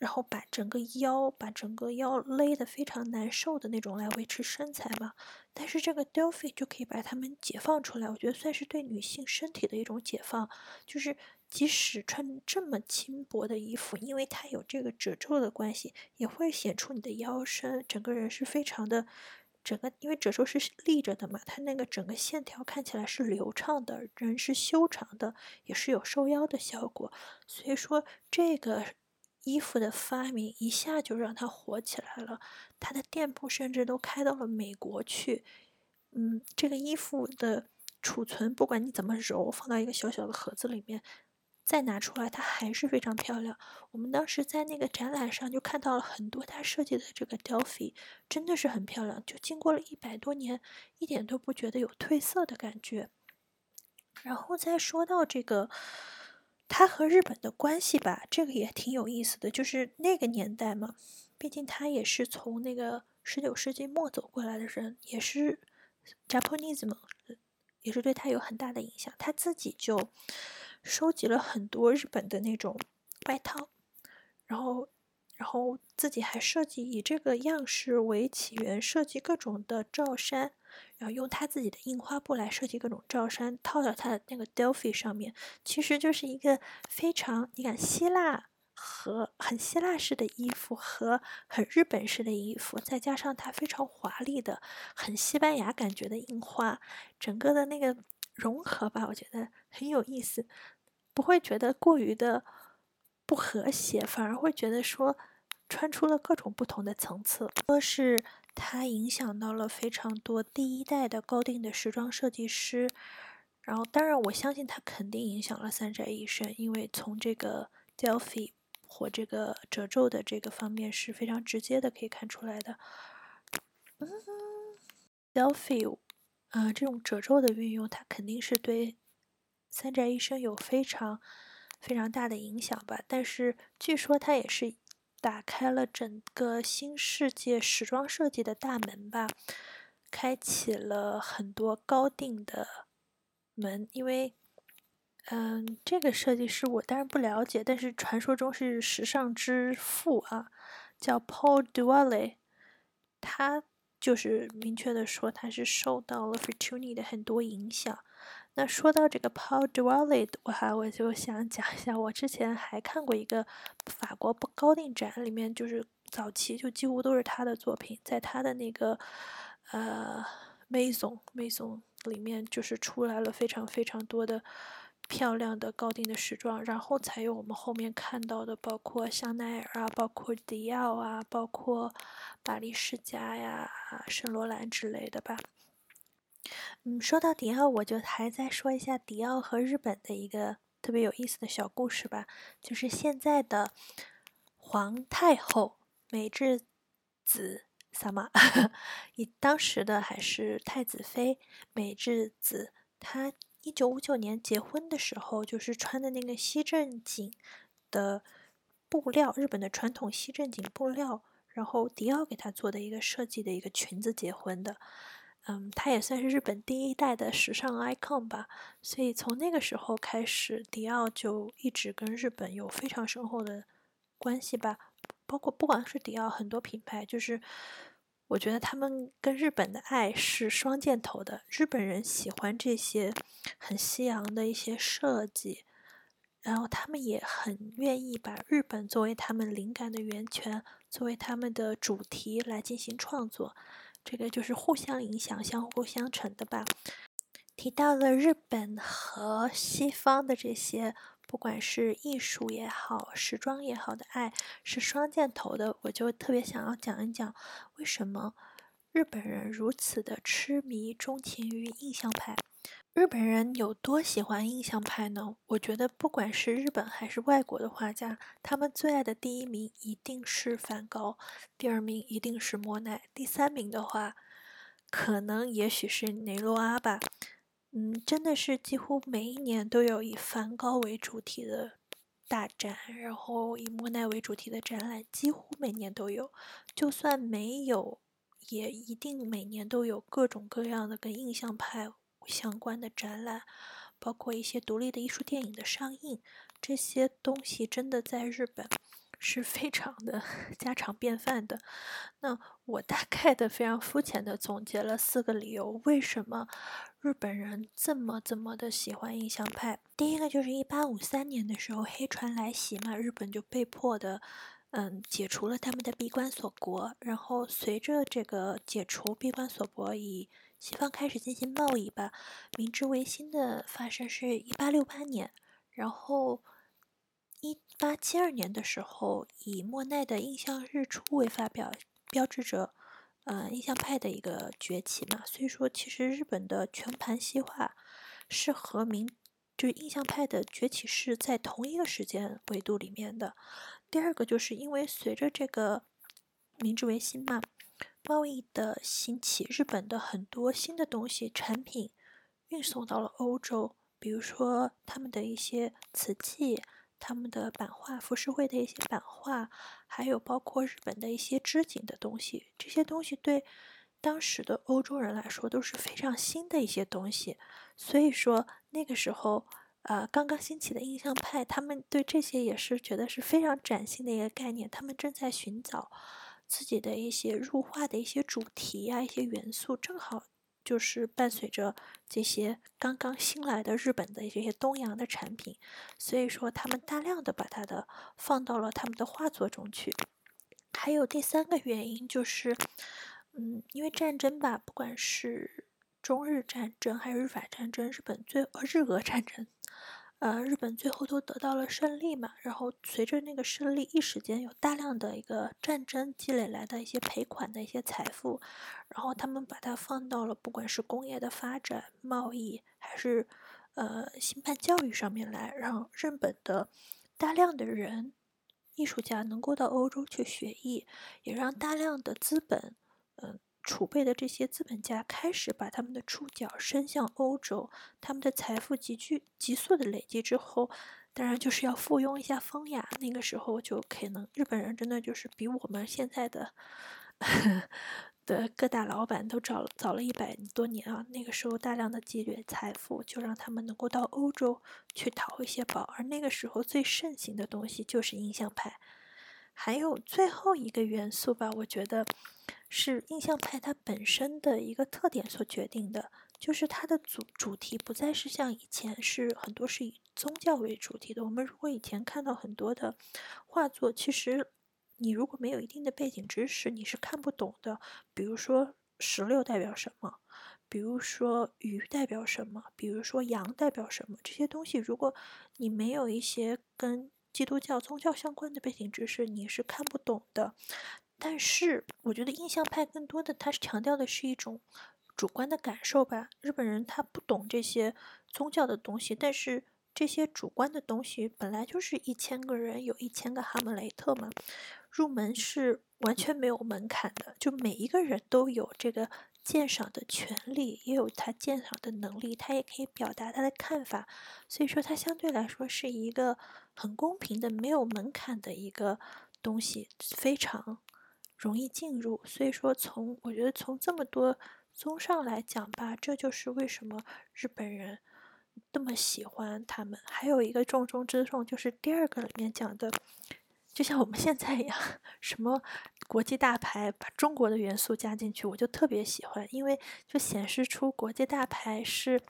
然后把整个腰，把整个腰勒得非常难受的那种来维持身材嘛。但是这个 Delphi 就可以把它们解放出来，我觉得算是对女性身体的一种解放。就是即使穿这么轻薄的衣服，因为它有这个褶皱的关系，也会显出你的腰身，整个人是非常的，整个因为褶皱是立着的嘛，它那个整个线条看起来是流畅的，人是修长的，也是有收腰的效果。所以说这个。衣服的发明一下就让它火起来了，它的店铺甚至都开到了美国去。嗯，这个衣服的储存，不管你怎么揉，放到一个小小的盒子里面，再拿出来，它还是非常漂亮。我们当时在那个展览上就看到了很多他设计的这个 Delphi，真的是很漂亮，就经过了一百多年，一点都不觉得有褪色的感觉。然后再说到这个。他和日本的关系吧，这个也挺有意思的。就是那个年代嘛，毕竟他也是从那个十九世纪末走过来的人，也是 Japanese 嘛，也是对他有很大的影响。他自己就收集了很多日本的那种外套，然后。然后自己还设计以这个样式为起源，设计各种的罩衫，然后用他自己的印花布来设计各种罩衫，套到他的那个 Delphi 上面，其实就是一个非常你看希腊和很希腊式的衣服和很日本式的衣服，再加上它非常华丽的很西班牙感觉的印花，整个的那个融合吧，我觉得很有意思，不会觉得过于的不和谐，反而会觉得说。穿出了各种不同的层次，说是它影响到了非常多第一代的高定的时装设计师，然后当然我相信它肯定影响了三宅一生，因为从这个 Delphi 或这个褶皱的这个方面是非常直接的可以看出来的。Delphi，呃，这种褶皱的运用，它肯定是对三宅一生有非常非常大的影响吧，但是据说它也是。打开了整个新世界时装设计的大门吧，开启了很多高定的门。因为，嗯，这个设计师我当然不了解，但是传说中是时尚之父啊，叫 Paul d u a l e 他就是明确的说他是受到了 Fertuni 的很多影响。那说到这个 Paul d u a l l e 我还我就想讲一下，我之前还看过一个法国不高定展，里面就是早期就几乎都是他的作品，在他的那个呃 Maison Maison 里面，就是出来了非常非常多的漂亮的高定的时装，然后才有我们后面看到的，包括香奈儿啊，包括迪奥啊，包括巴黎世家呀、圣罗兰之类的吧。嗯，说到迪奥，我就还再说一下迪奥和日本的一个特别有意思的小故事吧。就是现在的皇太后美智子萨玛，以当时的还是太子妃美智子，她一九五九年结婚的时候，就是穿的那个西正锦的布料，日本的传统西正锦布料，然后迪奥给她做的一个设计的一个裙子结婚的。嗯，他也算是日本第一代的时尚 icon 吧，所以从那个时候开始，迪奥就一直跟日本有非常深厚的关系吧。包括不管是迪奥，很多品牌，就是我觉得他们跟日本的爱是双箭头的。日本人喜欢这些很西洋的一些设计，然后他们也很愿意把日本作为他们灵感的源泉，作为他们的主题来进行创作。这个就是互相影响、相互相成的吧。提到了日本和西方的这些不管是艺术也好，时装也好的爱是双箭头的。我就特别想要讲一讲，为什么日本人如此的痴迷钟情于印象派。日本人有多喜欢印象派呢？我觉得不管是日本还是外国的画家，他们最爱的第一名一定是梵高，第二名一定是莫奈，第三名的话，可能也许是雷诺阿吧。嗯，真的是几乎每一年都有以梵高为主题的大展，然后以莫奈为主题的展览，几乎每年都有。就算没有，也一定每年都有各种各样的跟印象派。相关的展览，包括一些独立的艺术电影的上映，这些东西真的在日本是非常的家常便饭的。那我大概的非常肤浅的总结了四个理由，为什么日本人这么这么的喜欢印象派？第一个就是一八五三年的时候，黑船来袭嘛，日本就被迫的，嗯，解除了他们的闭关锁国。然后随着这个解除闭关锁国，以西方开始进行贸易吧。明治维新的发生是一八六八年，然后一八七二年的时候，以莫奈的《印象日出》为发表，标志着呃印象派的一个崛起嘛。所以说，其实日本的全盘西化是和明就是印象派的崛起是在同一个时间维度里面的。第二个就是因为随着这个明治维新嘛。贸易的兴起，日本的很多新的东西产品运送到了欧洲，比如说他们的一些瓷器、他们的版画、浮世绘的一些版画，还有包括日本的一些织锦的东西，这些东西对当时的欧洲人来说都是非常新的一些东西。所以说那个时候，呃，刚刚兴起的印象派，他们对这些也是觉得是非常崭新的一个概念，他们正在寻找。自己的一些入画的一些主题啊，一些元素，正好就是伴随着这些刚刚新来的日本的这些东洋的产品，所以说他们大量的把它的放到了他们的画作中去。还有第三个原因就是，嗯，因为战争吧，不管是中日战争还是日法战争，日本最呃日俄战争。呃，日本最后都得到了胜利嘛，然后随着那个胜利，一时间有大量的一个战争积累来的一些赔款的一些财富，然后他们把它放到了不管是工业的发展、贸易，还是呃兴办教育上面来，让日本的大量的人、艺术家能够到欧洲去学艺，也让大量的资本，嗯。储备的这些资本家开始把他们的触角伸向欧洲，他们的财富急剧、急速的累积之后，当然就是要附庸一下风雅。那个时候就可能日本人真的就是比我们现在的 的各大老板都早早了一百多年啊。那个时候大量的积累财富，就让他们能够到欧洲去淘一些宝。而那个时候最盛行的东西就是印象派。还有最后一个元素吧，我觉得。是印象派它本身的一个特点所决定的，就是它的主主题不再是像以前是很多是以宗教为主题的。我们如果以前看到很多的画作，其实你如果没有一定的背景知识，你是看不懂的。比如说石榴代表什么，比如说鱼代表什么，比如说羊代表什么，这些东西如果你没有一些跟基督教宗教相关的背景知识，你是看不懂的。但是，我觉得印象派更多的，它是强调的是一种主观的感受吧。日本人他不懂这些宗教的东西，但是这些主观的东西本来就是一千个人有一千个哈姆雷特嘛，入门是完全没有门槛的，就每一个人都有这个鉴赏的权利，也有他鉴赏的能力，他也可以表达他的看法。所以说，它相对来说是一个很公平的、没有门槛的一个东西，非常。容易进入，所以说从我觉得从这么多综上来讲吧，这就是为什么日本人那么喜欢他们。还有一个重中之重，就是第二个里面讲的，就像我们现在一样，什么国际大牌把中国的元素加进去，我就特别喜欢，因为就显示出国际大牌是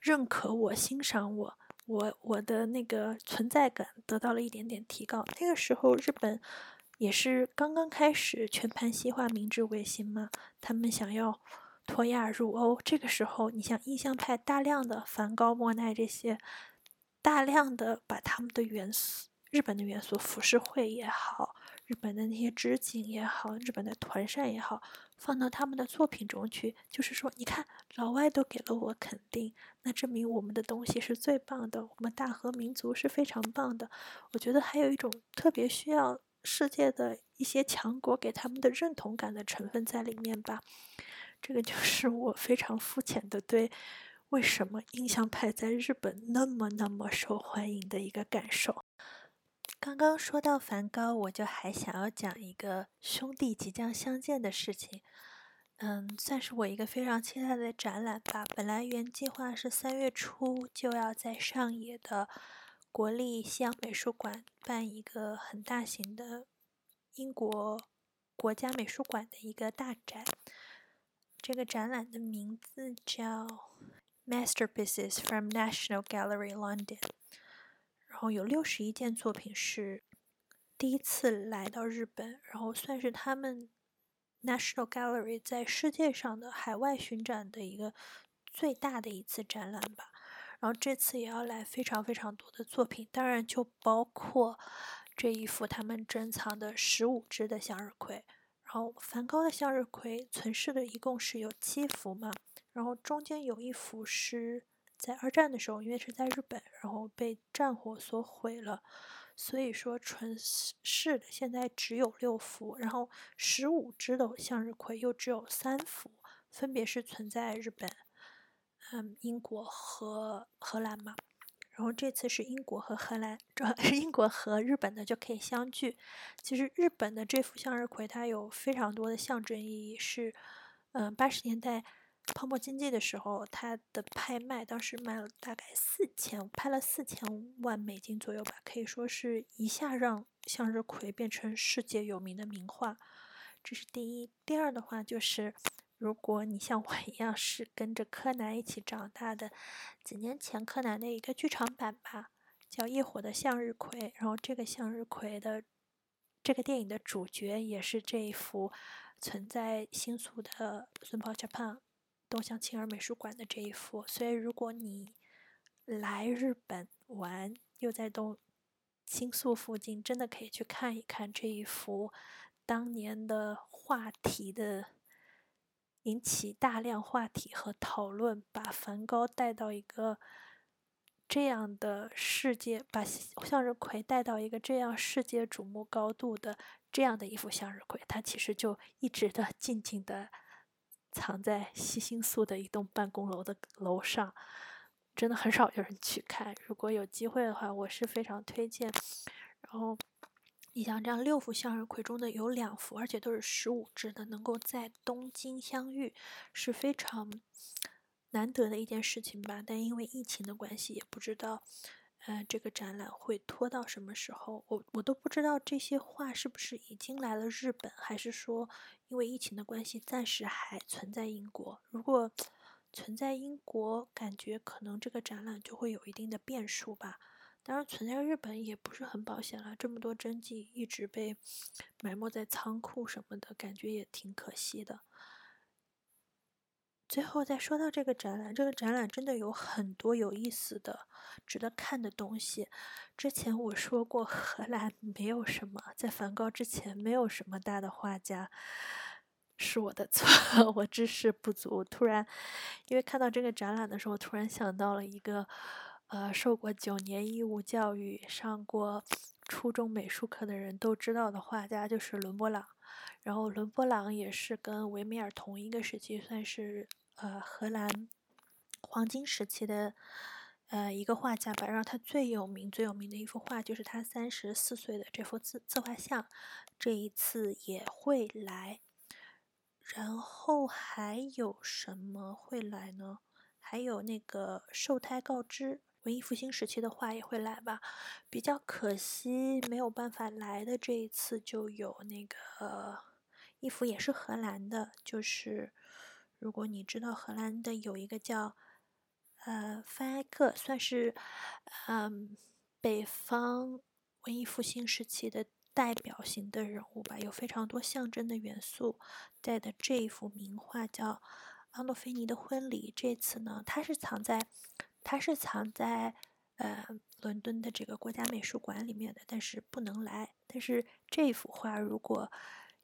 认可我、欣赏我，我我的那个存在感得到了一点点提高。那个时候日本。也是刚刚开始全盘西化，明治维新嘛，他们想要脱亚入欧。这个时候，你像印象派大量的梵高、莫奈这些大量的把他们的元素，日本的元素，浮世绘也好，日本的那些织锦也好，日本的团扇也好，放到他们的作品中去，就是说，你看老外都给了我肯定，那证明我们的东西是最棒的，我们大和民族是非常棒的。我觉得还有一种特别需要世界的一些强国给他们的认同感的成分在里面吧。这个就是我非常肤浅的对。为什么印象派在日本那么那么受欢迎的一个感受？刚刚说到梵高，我就还想要讲一个兄弟即将相见的事情。嗯，算是我一个非常期待的展览吧。本来原计划是三月初就要在上野的国立西洋美术馆办一个很大型的英国国家美术馆的一个大展。这个展览的名字叫。Masterpieces from National Gallery London，然后有六十一件作品是第一次来到日本，然后算是他们 National Gallery 在世界上的海外巡展的一个最大的一次展览吧。然后这次也要来非常非常多的作品，当然就包括这一幅他们珍藏的十五只的向日葵。然后梵高的向日葵存世的一共是有七幅嘛。然后中间有一幅是在二战的时候，因为是在日本，然后被战火所毁了，所以说存世的现在只有六幅，然后十五只的向日葵又只有三幅，分别是存在日本、嗯英国和荷兰嘛。然后这次是英国和荷兰，主要是英国和日本的就可以相聚。其实日本的这幅向日葵它有非常多的象征意义，是嗯八十年代。泡沫经济的时候，它的拍卖当时卖了大概四千，拍了四千万美金左右吧，可以说是一下让向日葵变成世界有名的名画。这是第一。第二的话就是，如果你像我一样是跟着柯南一起长大的，几年前柯南的一个剧场版吧，叫《夜火的向日葵》，然后这个向日葵的这个电影的主角也是这一幅存在新宿的孙宝 Japan。东乡青儿美术馆的这一幅，所以如果你来日本玩，又在东新宿附近，真的可以去看一看这一幅当年的话题的，引起大量话题和讨论，把梵高带到一个这样的世界，把向日葵带到一个这样世界瞩目高度的这样的一幅向日葵，它其实就一直的静静的。藏在西新宿的一栋办公楼的楼上，真的很少有人去看。如果有机会的话，我是非常推荐。然后，你像这样六幅向日葵中的有两幅，而且都是十五只的，能够在东京相遇，是非常难得的一件事情吧。但因为疫情的关系，也不知道。呃，这个展览会拖到什么时候？我我都不知道这些画是不是已经来了日本，还是说因为疫情的关系暂时还存在英国？如果存在英国，感觉可能这个展览就会有一定的变数吧。当然，存在日本也不是很保险了，这么多真迹一直被埋没在仓库什么的，感觉也挺可惜的。最后再说到这个展览，这个展览真的有很多有意思的、值得看的东西。之前我说过，荷兰没有什么，在梵高之前没有什么大的画家，是我的错，我知识不足。突然，因为看到这个展览的时候，突然想到了一个，呃，受过九年义务教育、上过初中美术课的人都知道的画家，就是伦勃朗。然后，伦勃朗也是跟维米尔同一个时期，算是。呃，荷兰黄金时期的呃一个画家吧，然后他最有名、最有名的一幅画就是他三十四岁的这幅自自画像，这一次也会来。然后还有什么会来呢？还有那个受胎告知，文艺复兴时期的画也会来吧。比较可惜没有办法来的这一次就有那个一幅也是荷兰的，就是。如果你知道荷兰的有一个叫呃范艾克，算是嗯北方文艺复兴时期的代表型的人物吧，有非常多象征的元素在的这一幅名画叫《安诺菲尼的婚礼》。这次呢，它是藏在它是藏在呃伦敦的这个国家美术馆里面的，但是不能来。但是这幅画如果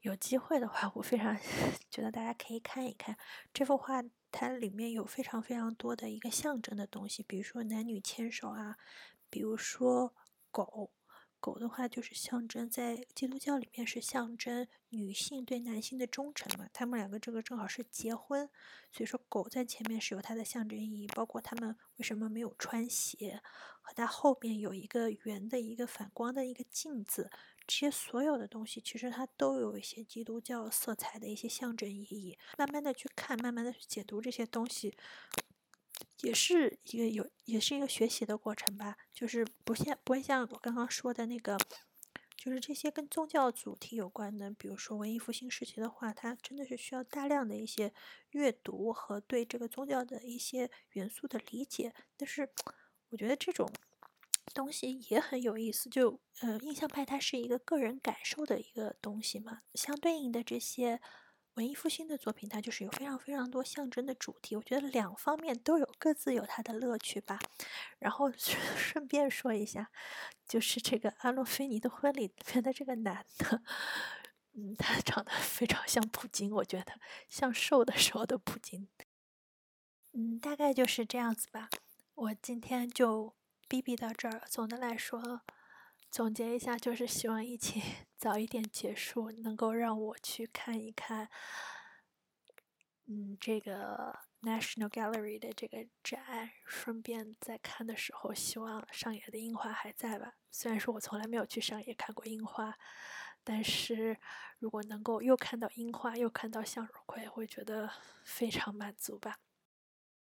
有机会的话，我非常 觉得大家可以看一看这幅画。它里面有非常非常多的一个象征的东西，比如说男女牵手啊，比如说狗。狗的话就是象征，在基督教里面是象征女性对男性的忠诚嘛。他们两个这个正好是结婚，所以说狗在前面是有它的象征意义。包括他们为什么没有穿鞋，和它后面有一个圆的一个反光的一个镜子，这些所有的东西其实它都有一些基督教色彩的一些象征意义。慢慢的去看，慢慢的去解读这些东西。也是一个有，也是一个学习的过程吧。就是不像不会像我刚刚说的那个，就是这些跟宗教主题有关的，比如说文艺复兴时期的话，它真的是需要大量的一些阅读和对这个宗教的一些元素的理解。但是我觉得这种东西也很有意思。就呃，印象派它是一个个人感受的一个东西嘛，相对应的这些。文艺复兴的作品，它就是有非常非常多象征的主题。我觉得两方面都有各自有它的乐趣吧。然后 顺便说一下，就是这个阿洛菲尼的婚礼里面的这个男的，嗯，他长得非常像普京，我觉得像瘦的时候的普京。嗯，大概就是这样子吧。我今天就哔哔到这儿。总的来说。总结一下，就是希望疫情 早一点结束，能够让我去看一看，嗯，这个 National Gallery 的这个展。顺便在看的时候，希望上野的樱花还在吧。虽然说我从来没有去上野看过樱花，但是如果能够又看到樱花，又看到向日葵，会觉得非常满足吧。